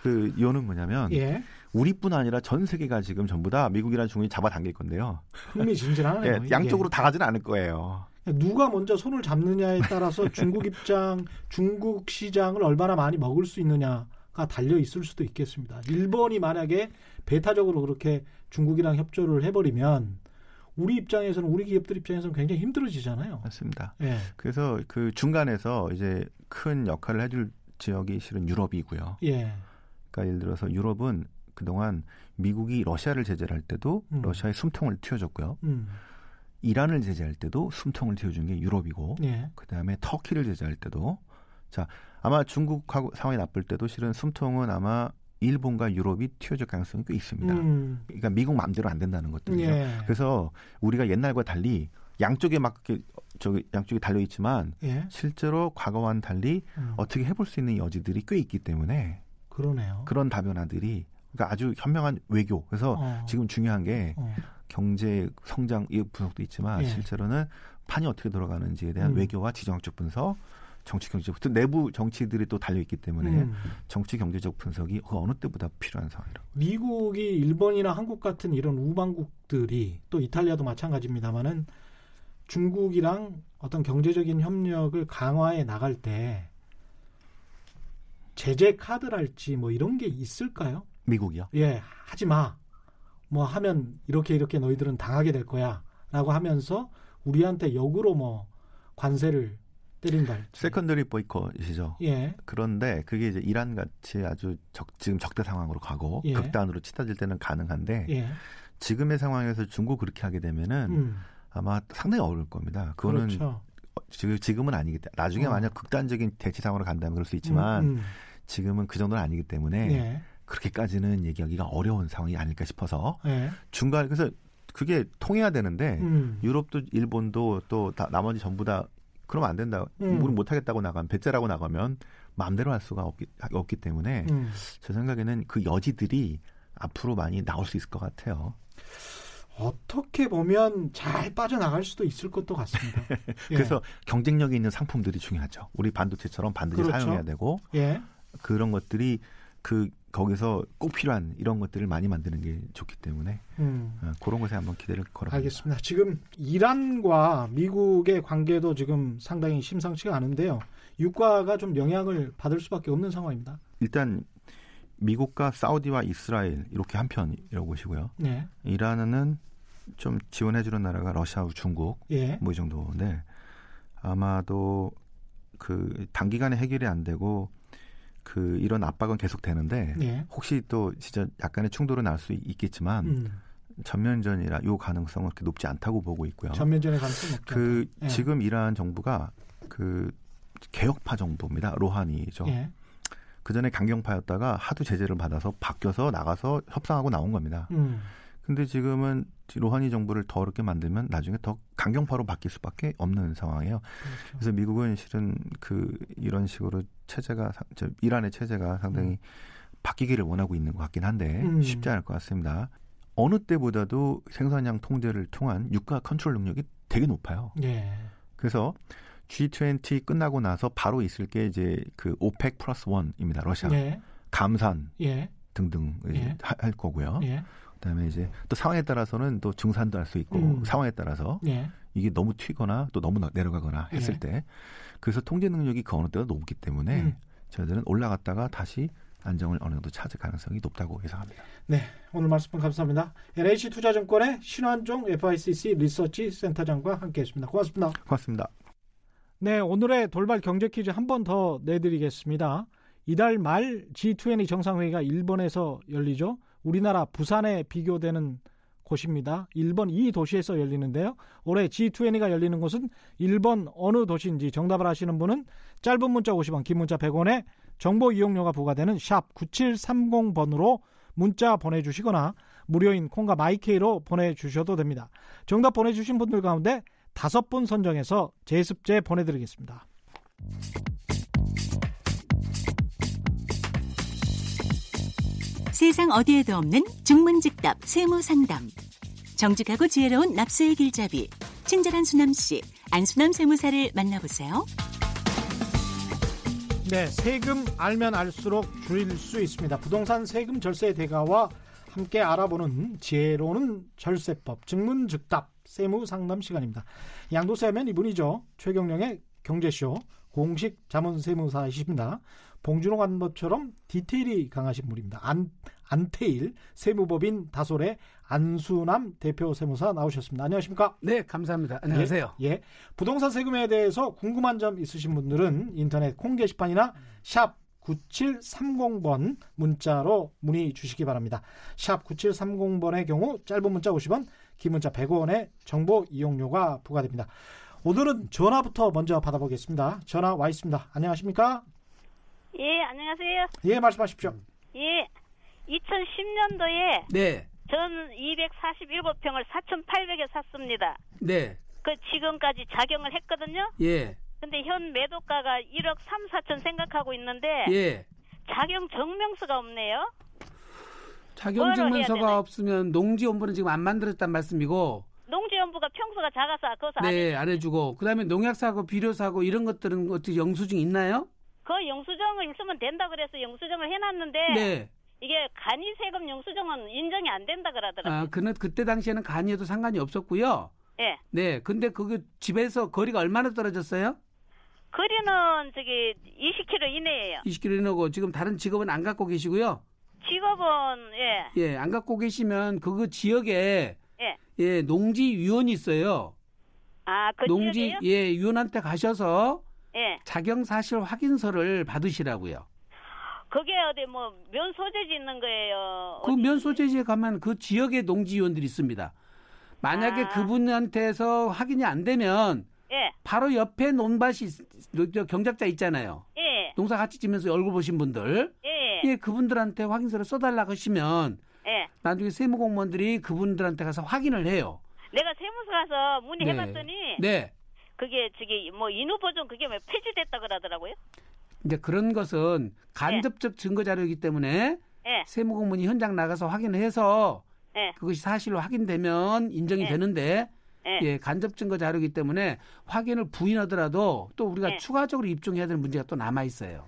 그 이유는 뭐냐면 예. 우리뿐 아니라 전 세계가 지금 전부 다 미국이라는 중국이 잡아당길 건데요. 흥미진진하네요. 예, 양쪽으로 다 가지는 않을 거예요. 누가 먼저 손을 잡느냐에 따라서 [laughs] 중국 입장, 중국 시장을 얼마나 많이 먹을 수 있느냐가 달려 있을 수도 있겠습니다. 일본이 만약에 배타적으로 그렇게 중국이랑 협조를 해버리면 우리 입장에서는 우리 기업들 입장에서는 굉장히 힘들어지잖아요. 맞습니다. 예. 그래서 그 중간에서 이제 큰 역할을 해줄 지역이 실은 유럽이고요. 예. 그러니까 예를 들어서 유럽은 그동안 미국이 러시아를 제재를 할 때도 음. 러시아의 숨통을 틔워줬고요. 음. 이란을 제재할 때도 숨통을 틔워준 게 유럽이고, 예. 그 다음에 터키를 제재할 때도, 자 아마 중국하고 상황이 나쁠 때도 실은 숨통은 아마 일본과 유럽이 튀어질 가능성이 꽤 있습니다. 음. 그러니까 미국 마음대로 안 된다는 것들이죠. 예. 그래서 우리가 옛날과 달리 양쪽에 막 저기 양쪽에 달려 있지만 예. 실제로 과거와는 달리 음. 어떻게 해볼 수 있는 여지들이 꽤 있기 때문에 그러네요. 그런 다변화들이 그러니까 아주 현명한 외교. 그래서 어. 지금 중요한 게 어. 경제 성장 이 분석도 있지만 예. 실제로는 판이 어떻게 돌아가는지에 대한 음. 외교와 지정학적 분석, 정치 경제적 또 내부 정치들이 또 달려 있기 때문에 음. 정치 경제적 분석이 그 어느 때보다 필요한 상황이라고. 미국이 일본이나 한국 같은 이런 우방국들이 또 이탈리아도 마찬가지입니다만은 중국이랑 어떤 경제적인 협력을 강화해 나갈 때 제재 카드랄지 뭐 이런 게 있을까요? 미국이요? 예, 하지 마. 뭐 하면 이렇게 이렇게 너희들은 당하게 될 거야라고 하면서 우리한테 역으로 뭐 관세를 때린다. secondary boycott이시죠. 예. 그런데 그게 이제 이란 같이 아주 적, 지금 적대 상황으로 가고 예. 극단으로 치닫을 때는 가능한데 예. 지금의 상황에서 중국 그렇게 하게 되면은 음. 아마 상당히 어려울 겁니다. 그거는 그렇죠. 지금은 아니기 때문에 나중에 어. 만약 극단적인 대치 상황으로 간다면 그럴 수 있지만 음, 음. 지금은 그 정도는 아니기 때문에 예. 그렇게까지는 얘기하기가 어려운 상황이 아닐까 싶어서 예. 중간 그래서 그게 통해야 되는데 음. 유럽도 일본도 또 다 나머지 전부 다 그러면 안 된다. 음. 우리 못하겠다고 나가면 배째라고 나가면 마음대로 할 수가 없기, 없기 때문에 음. 제 생각에는 그 여지들이 앞으로 많이 나올 수 있을 것 같아요. 어떻게 보면 잘 빠져나갈 수도 있을 것도 같습니다. [laughs] 그래서 예. 경쟁력이 있는 상품들이 중요하죠. 우리 반도체처럼 반드시 그렇죠. 사용해야 되고 예. 그런 것들이 그 거기서 꼭 필요한 이런 것들을 많이 만드는 게 좋기 때문에 음. 어, 그런 것에 한번 기대를 걸어. 알겠습니다. 지금 이란과 미국의 관계도 지금 상당히 심상치가 않은데요. 유가가 좀 영향을 받을 수밖에 없는 상황입니다. 일단 미국과 사우디와 이스라엘 이렇게 한 편이라고 보시고요. 네. 이란은 좀 지원해주는 나라가 러시아와 중국 예. 뭐이 정도인데 아마도 그 단기간에 해결이 안 되고 그 이런 압박은 계속 되는데 예. 혹시 또 진짜 약간의 충돌은 날 수 있겠지만 음. 전면전이라 요 가능성은 그렇게 높지 않다고 보고 있고요. 전면전의 가능성 높죠. 그 예. 지금 이러한 정부가 그 개혁파 정부입니다. 로하니죠. 예. 그 전에 강경파였다가 하도 제재를 받아서 바뀌어서 나가서 협상하고 나온 겁니다. 음. 근데 지금은 로하니 정부를 더 어렵게 만들면 나중에 더 강경파로 바뀔 수밖에 없는 상황이에요. 그렇죠. 그래서 미국은 실은 그 이런 식으로 체제가 저 이란의 체제가 상당히 음. 바뀌기를 원하고 있는 것 같긴 한데 음. 쉽지 않을 것 같습니다. 어느 때보다도 생산량 통제를 통한 유가 컨트롤 능력이 되게 높아요. 예. 그래서 G20 끝나고 나서 바로 있을 게 이제 그 오펙 플러스 원입니다. 러시아 예. 감산 예. 등등 예. 할 거고요. 예. 그다음에 이제 또 상황에 따라서는 또 증산도 할 수 있고 음. 상황에 따라서 예. 이게 너무 튀거나 또 너무 내려가거나 했을 예. 때 그래서 통제 능력이 그 어느 때도 높기 때문에 음. 저희들은 올라갔다가 다시 안정을 어느 정도 찾을 가능성이 높다고 예상합니다. 네, 오늘 말씀 감사합니다. NH 투자증권의 신환종 FICC 리서치 센터장과 함께했습니다. 고맙습니다. 고맙습니다. 네, 오늘의 돌발 경제 퀴즈 한 번 더 내드리겠습니다. 이달 말 G20 정상회의가 일본에서 열리죠. 우리나라 부산에 비교되는 곳입니다. 일본 이 도시에서 열리는데요. 올해 G20가 열리는 곳은 일본 어느 도시인지 정답을 아시는 분은 짧은 문자 50원, 긴 문자 100원에 정보 이용료가 부과되는 샵 9730번으로 문자 보내주시거나 무료인 콩과 마이케이로 보내주셔도 됩니다. 정답 보내주신 분들 가운데 다섯 분 선정해서 제습제 보내드리겠습니다. 세상 어디에도 없는 중문직답 세무상담. 정직하고 지혜로운 납세의 길잡이. 친절한 수남씨, 안수남 세무사를 만나보세요. 네, 세금 알면 알수록 줄일 수 있습니다. 부동산 세금 절세 대가와 함께 알아보는 지혜로운 절세법 증문즉답 세무 상담 시간입니다. 양도세 하면 이분이죠. 최경령의 경제쇼 공식 자문세무사이십니다. 봉준호 관법처럼 디테일이 강하신 분입니다. 안, 안테일 세무법인 다솔의 안수남 대표 세무사 나오셨습니다. 안녕하십니까? 네, 감사합니다. 안녕하세요. 예, 예. 부동산 세금에 대해서 궁금한 점 있으신 분들은 인터넷 콩 게시판이나 샵 9730번 문자로 문의 주시기 바랍니다. 샵 9730번의 경우 짧은 문자 50원, 긴 문자 100원의 정보 이용료가 부과됩니다. 오늘은 전화부터 먼저 받아보겠습니다. 전화 와 있습니다. 안녕하십니까? 예, 안녕하세요. 예, 말씀하십시오. 예, 2010년도에 네. 전 247평을 4,800에 샀습니다. 네. 그 지금까지 작용을 했거든요. 예. 근데 현 매도가가 1억 3, 4천 생각하고 있는데 예. 작용 증명서가 없네요. 작용 증명서가 없으면 농지연부는 지금 안 만들었단 말씀이고 농지연부가 평수가 작아서 그것을 네, 안, 해주고 그다음에 농약 사고 비료 사고 이런 것들은 어떻게 영수증 있나요? 그 영수증을 있으면 된다 그래서 영수증을 해놨는데 네. 이게 간이 세금 영수증은 인정이 안 된다 그러더라고요. 아, 그는 그때 당시에는 간이어도 상관이 없었고요. 예. 네, 근데 그게 집에서 거리가 얼마나 떨어졌어요? 거리는 저기 20km 이내예요. 20km 이내고 지금 다른 직업은 안 갖고 계시고요. 직업은 예. 예, 안 갖고 계시면 그 지역에 예. 예, 농지 위원이 있어요. 아, 그 농지 지역에요? 예, 위원한테 가셔서 예. 자경 사실 확인서를 받으시라고요. 그게 어디 뭐 면 소재지 있는 거예요. 그 어디- 면 소재지에 가면 그 지역의 농지위원들이 있습니다. 만약에 아. 그분한테서 확인이 안 되면 예. 바로 옆에 논밭이 경작자 있잖아요. 예. 농사 같이 지면서 얼굴 보신 분들, 예. 예, 그분들한테 확인서를 써달라고 하시면 예. 나중에 세무공무원들이 그분들한테 가서 확인을 해요. 내가 세무서 가서 문의해 네. 봤더니 네. 그게 저기 뭐 인후 보존 그게 왜 폐지됐다 그러더라고요. 이제 그런 것은 간접적 증거 자료이기 때문에 예. 세무공무원이 현장 나가서 확인을 해서 예. 그것이 사실로 확인되면 인정이 네. 되는데 예. 예, 간접 증거 자료이기 때문에 확인을 부인하더라도 또 우리가 네. 추가적으로 입증해야 될 문제가 또 남아 있어요.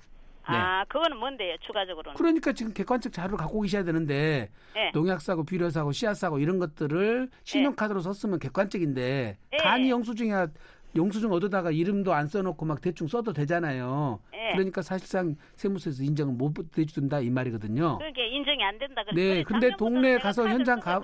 네. 아, 그거는 뭔데요, 추가적으로는? 그러니까 지금 객관적 자료를 갖고 계셔야 되는데 예. 농약 사고 비료 사고 씨앗 사고 이런 것들을 신용카드로 썼으면 객관적인데 예. 간이 영수증이야 영수증 얻어다가 이름도 안 써놓고 막 대충 써도 되잖아요. 예. 그러니까 사실상 세무서에서 인정을 못 해준다 이 말이거든요. 그러니까 인정이 안 된다 그래. 네, 근데 동네 가서 현장 가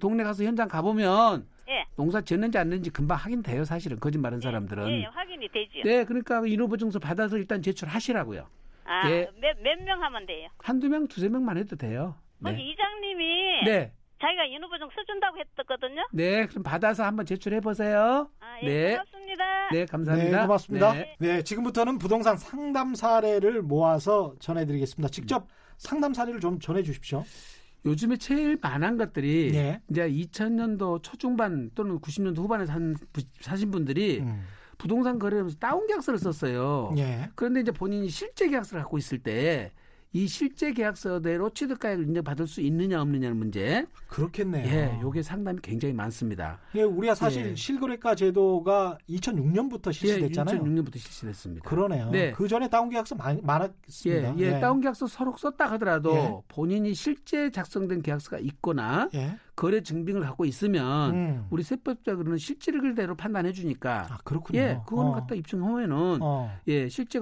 동네 가서 현장 가 보면 예. 농사 지었는지 안 했는지 금방 확인돼요 사실은 거짓말하는 사람들은. 예, 확인이 되지요. 네, 그러니까 인후보증서 받아서 일단 제출하시라고요. 아, 예. 몇명 하면 돼요? 한두 명, 두세 명만 해도 돼요. 거기 네. 이장님이 네. 자기가 인후보증 써준다고 했었거든요. 네, 그럼 받아서 한번 제출해 보세요. 아, 예, 네. 고맙습니다. 네, 감사합니다. 네, 고맙습니다. 네. 네. 지금부터는 부동산 상담 사례를 모아서 전해드리겠습니다. 직접 상담 사례를 좀 전해 주십시오. 요즘에 제일 많은 것들이 네. 이제 2000년도 초중반 또는 90년도 후반에 산 부- 사신 분들이 음. 부동산 거래하면서 다운 계약서를 썼어요. 예. 그런데 이제 본인이 실제 계약서를 갖고 있을 때 이 실제 계약서대로 취득가액을 인정받을 수 있느냐 없느냐는 문제. 그렇겠네요. 예, 요게 상담이 굉장히 많습니다. 예, 우리가 사실 예. 실거래가 제도가 2006년부터 실시됐잖아요. 예, 2006년부터 실시됐습니다. 그러네요. 네. 그 전에 다운 계약서 많, 예, 많았습니다. 예, 다운 계약서 서로 썼다 하더라도 예. 본인이 실제 작성된 계약서가 있거나 예. 거래 증빙을 갖고 있으면 음. 우리 세법적으로는 실질대로 판단해 주니까 아, 그렇군요. 예, 그거는 어. 갖다 입증하면은 어. 예, 실제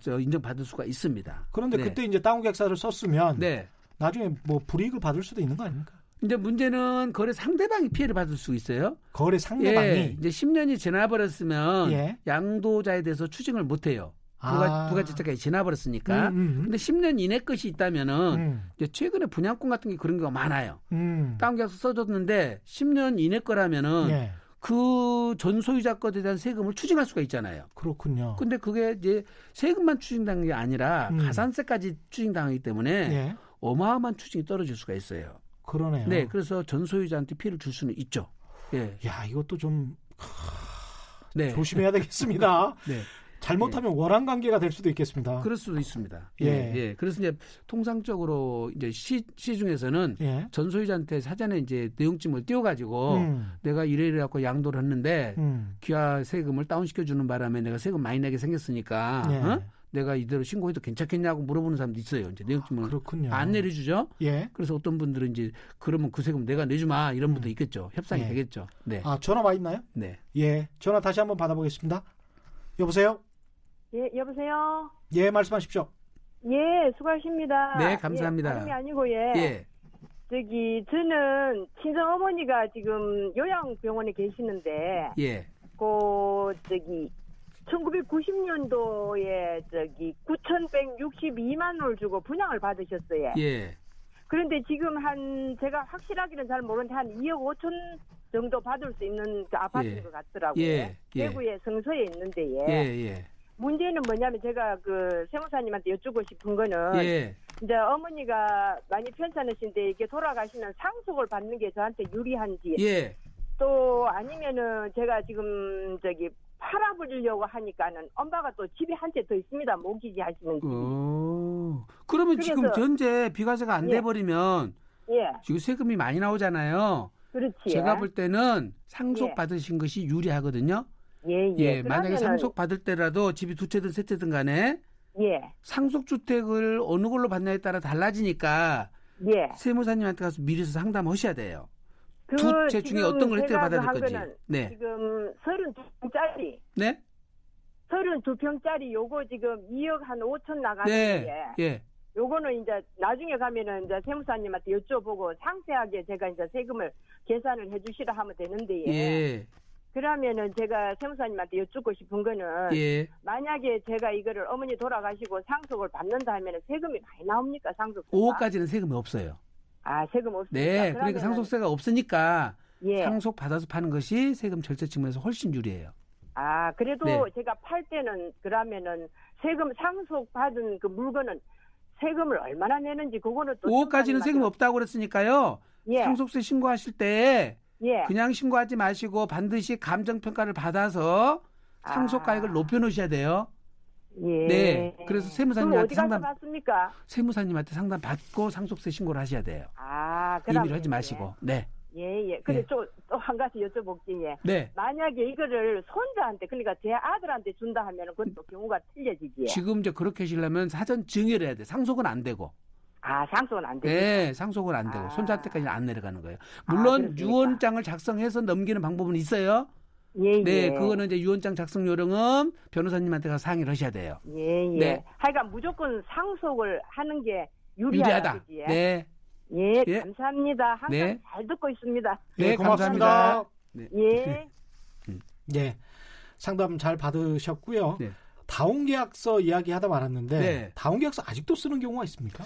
저 인정받을 수가 있습니다. 그런데 네. 그때 이제 다운 계약서를 썼으면 네. 나중에 뭐 불이익을 받을 수도 있는 거 아닙니까? 이제 문제는 거래 상대방이 피해를 받을 수 있어요. 거래 상대방이 예, 이제 10년이 지나버렸으면 예. 양도자에 대해서 추징을 못 해요. 부가, 아. 부가지자까지 지나버렸으니까. 음, 음. 근데 10년 이내 것이 있다면은 음, 이제 최근에 분양권 같은 게 그런 경우가 많아요. 음. 다운 계약서 써줬는데 10년 이내 거라면은 예. 그 전 소유자 것에 대한 세금을 추징할 수가 있잖아요. 그렇군요. 근데 그게 이제 세금만 추징당한 게 아니라 음. 가산세까지 추징당하기 때문에 예. 어마어마한 추징이 떨어질 수가 있어요. 그러네요. 네, 그래서 전 소유자한테 피해를 줄 수는 있죠. 예, 야, 이것도 좀 네, 조심해야 되겠습니다. [laughs] 네, 잘못하면 원한 관계가 될 수도 있겠습니다. 그럴 수도 있습니다. 예. 예, 예. 그래서 이제 통상적으로 이제 시, 시 중에서는 예. 전 소유자한테 사전에 이제 내용증을 띄워가지고 음, 내가 이래이래 갖고 양도를 했는데 음. 귀화 세금을 다운시켜 주는 바람에 내가 세금 많이 내게 생겼으니까 예. 어? 내가 이대로 신고해도 괜찮겠냐고 물어보는 사람도 있어요. 이제 내역증을 아, 그렇군요. 안 내려주죠. 예. 그래서 어떤 분들은 이제 그러면 그 세금 내가 내주마 이런 분도 음. 있겠죠. 협상이 예. 되겠죠. 네. 아 전화 와 있나요? 네. 예. 전화 다시 한번 받아보겠습니다. 여보세요. 예, 여보세요. 예, 말씀하십시오. 예, 수고하십니다. 네, 감사합니다. 예, 다름이 아니고 예. 예. 저기 저는 친정 어머니가 지금 요양병원에 계시는데 예. 그 저기 1990년도에 저기 9,162만 원을 주고 분양을 받으셨어요. 예. 그런데 지금 한 제가 확실하기는 잘 모르는데 한 2억 5천 정도 받을 수 있는 그 아파트인 예. 것 같더라고요. 예. 예. 대구에 성서에 있는데 예. 문제는 뭐냐면 제가 그 세무사님한테 여쭙고 싶은 거는 예. 이제 어머니가 많이 편찮으신데 이게 돌아가시는 상속을 받는 게 저한테 유리한지 예. 또 아니면은 제가 지금 저기 팔아버리려고 하니까는 엄마가 또 집에 한 채 더 있습니다. 모기지 하시는 집. 어, 그러면 지금 현재 비과세가 안 돼버리면 예. 예. 지금 세금이 많이 나오잖아요. 그렇지. 제가 볼 때는 상속 예. 받으신 것이 유리하거든요. 예, 예. 예 만약에 상속 받을 때라도 집이 두 채든 세 채든 간에 예. 상속 주택을 어느 걸로 받냐에 따라 달라지니까 예. 세무사님한테 가서 미리서 상담하셔야 돼요. 그 두채 중에 어떤 걸 혜택을 받아야 될 건지. 네. 지금 32평짜리. 네? 32평짜리 요거 지금 2억 한 5천 나가는데. 네. 예. 요거는 이제 나중에 가면은 이제 세무사님한테 여쭤보고 상세하게 제가 이제 세금을 계산을 해 주시라 하면 되는데. 예. 그러면은 제가 세무사님한테 여쭙고 싶은 거는 예. 만약에 제가 이거를 어머니 돌아가시고 상속을 받는다 하면은 세금이 많이 나옵니까 상속? 5억까지는 세금이 없어요. 아 세금 없습니까? 네, 그러니까 상속세가 없으니까 예. 상속 받아서 파는 것이 세금 절세 측면에서 훨씬 유리해요. 아 그래도 네. 제가 팔 때는 그러면은 세금 상속 받은 그 물건은 세금을 얼마나 내는지 그거는 또 5억까지는 세금 없다고 그랬으니까요. 예. 상속세 신고하실 때 예. 그냥 신고하지 마시고 반드시 감정 평가를 받아서 상속가액을 아. 높여 놓으셔야 돼요. 예. 네. 그래서 세무사님한테 상담 받습니까? 세무사님한테 상담 받고 상속세 신고를 하셔야 돼요. 아, 임의로 하지 마시고. 네. 예, 예. 근데 예. 또한 가지 여쭤볼게요. 네. 만약에 이거를 손자한테, 그러니까 제 아들한테 준다 하면 그것도 경우가 틀려지지. 지금 이제 그렇게 하시려면 사전 증여를 해야 돼. 상속은 안 되고. 아, 상속은 안 되고. 네, 상속은 안 되고. 아. 손자한테까지는 안 내려가는 거예요. 물론 아, 유언장을 작성해서 넘기는 방법은 있어요. 예, 네, 예. 그거는 이제 유언장 작성 요령은 변호사님한테 가서 상의를 하셔야 돼요. 예, 예. 네. 하여간 무조건 상속을 하는 게 유리하다. 유리하다. 네. 예, 예, 감사합니다. 항상 네. 잘 듣고 있습니다. 네, 네 고맙습니다. 네. 예. [laughs] 음. 네. 상담 잘 받으셨고요. 네. 다운 계약서 이야기하다 말았는데 네. 다운 계약서 아직도 쓰는 경우가 있습니까?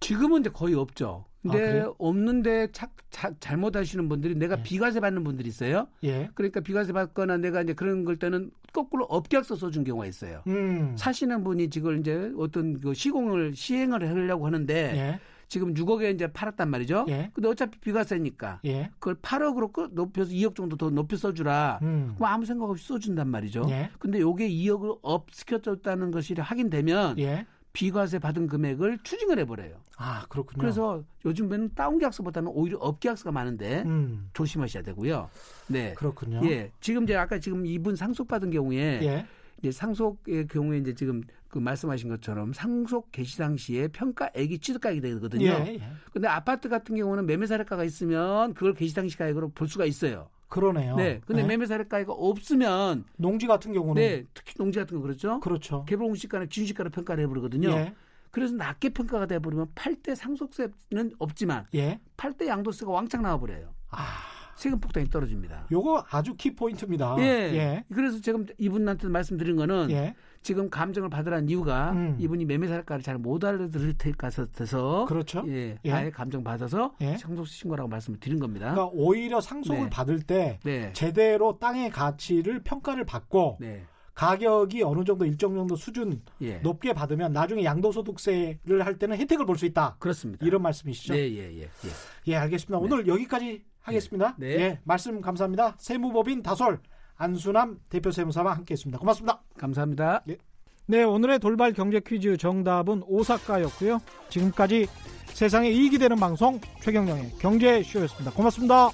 지금은 이제 거의 없죠. 근데 아, 없는데 차, 차, 잘못하시는 분들이 내가 예. 비과세 받는 분들이 있어요. 예. 그러니까 비과세 받거나 내가 이제 그런 걸 때는 거꾸로 업계약서 써준 경우가 있어요. 음. 사시는 분이 지금 이제 어떤 그 시공을 시행을 하려고 하는데 예. 지금 6억에 이제 팔았단 말이죠. 예. 근데 어차피 비과세니까 예. 그걸 8억으로 높여서 2억 정도 더 높여 써주라. 음. 그럼 아무 생각 없이 써준단 말이죠. 예. 근데 요게 2억을 up 시켜줬다는 것이 확인되면 예. 비과세 받은 금액을 추징을 해버려요. 아 그렇군요. 그래서 요즘에는 다운 계약서보다는 오히려 up 계약서가 많은데 음. 조심하셔야 되고요. 네, 그렇군요. 예, 지금 이제 아까 지금 이분 상속 받은 경우에 예. 이제 상속의 경우에 이제 지금 그 말씀하신 것처럼 상속 개시 당시에 평가액이 취득가액이 되거든요. 예, 예. 근데 아파트 같은 경우는 매매 사례가가 있으면 그걸 개시 당시 가액으로 볼 수가 있어요. 그러네요. 네. 근데 네. 매매 사례가가 없으면 농지 같은 경우는 네, 특히 농지 같은 거 그렇죠. 그렇죠. 개별 공시가나 지주시가로 평가를 해버리거든요. 예. 그래서 낮게 평가가 돼버리면 팔때 상속세는 없지만 예. 팔때 양도세가 왕창 나와버려요. 아. 세금 폭탄이 떨어집니다. 요거 아주 키 포인트입니다. 예. 예. 그래서 지금 이분한테 말씀드린 거는 예. 지금 감정을 받으라는 이유가 음. 이분이 매매사례가를 잘 못 알아들을 것 같아서 그렇죠. 예, 예. 아예 감정 받아서 예. 상속세 신고라고 말씀을 드린 겁니다. 그러니까 오히려 상속을 네. 받을 때 네. 제대로 땅의 가치를 평가를 받고 네. 가격이 어느 정도 일정 정도 수준 예. 높게 받으면 나중에 양도소득세를 할 때는 혜택을 볼 수 있다. 그렇습니다. 이런 말씀이시죠? 네, 예, 예, 예. 예, 알겠습니다. 네. 오늘 여기까지 하겠습니다. 네. 예, 말씀 감사합니다. 세무법인 다솔 안수남 대표 세무사와 함께했습니다. 고맙습니다. 감사합니다. 예. 네, 오늘의 돌발 경제 퀴즈 정답은 오사카였고요. 지금까지 세상에 이익이 되는 방송 최경영의 경제쇼였습니다. 고맙습니다.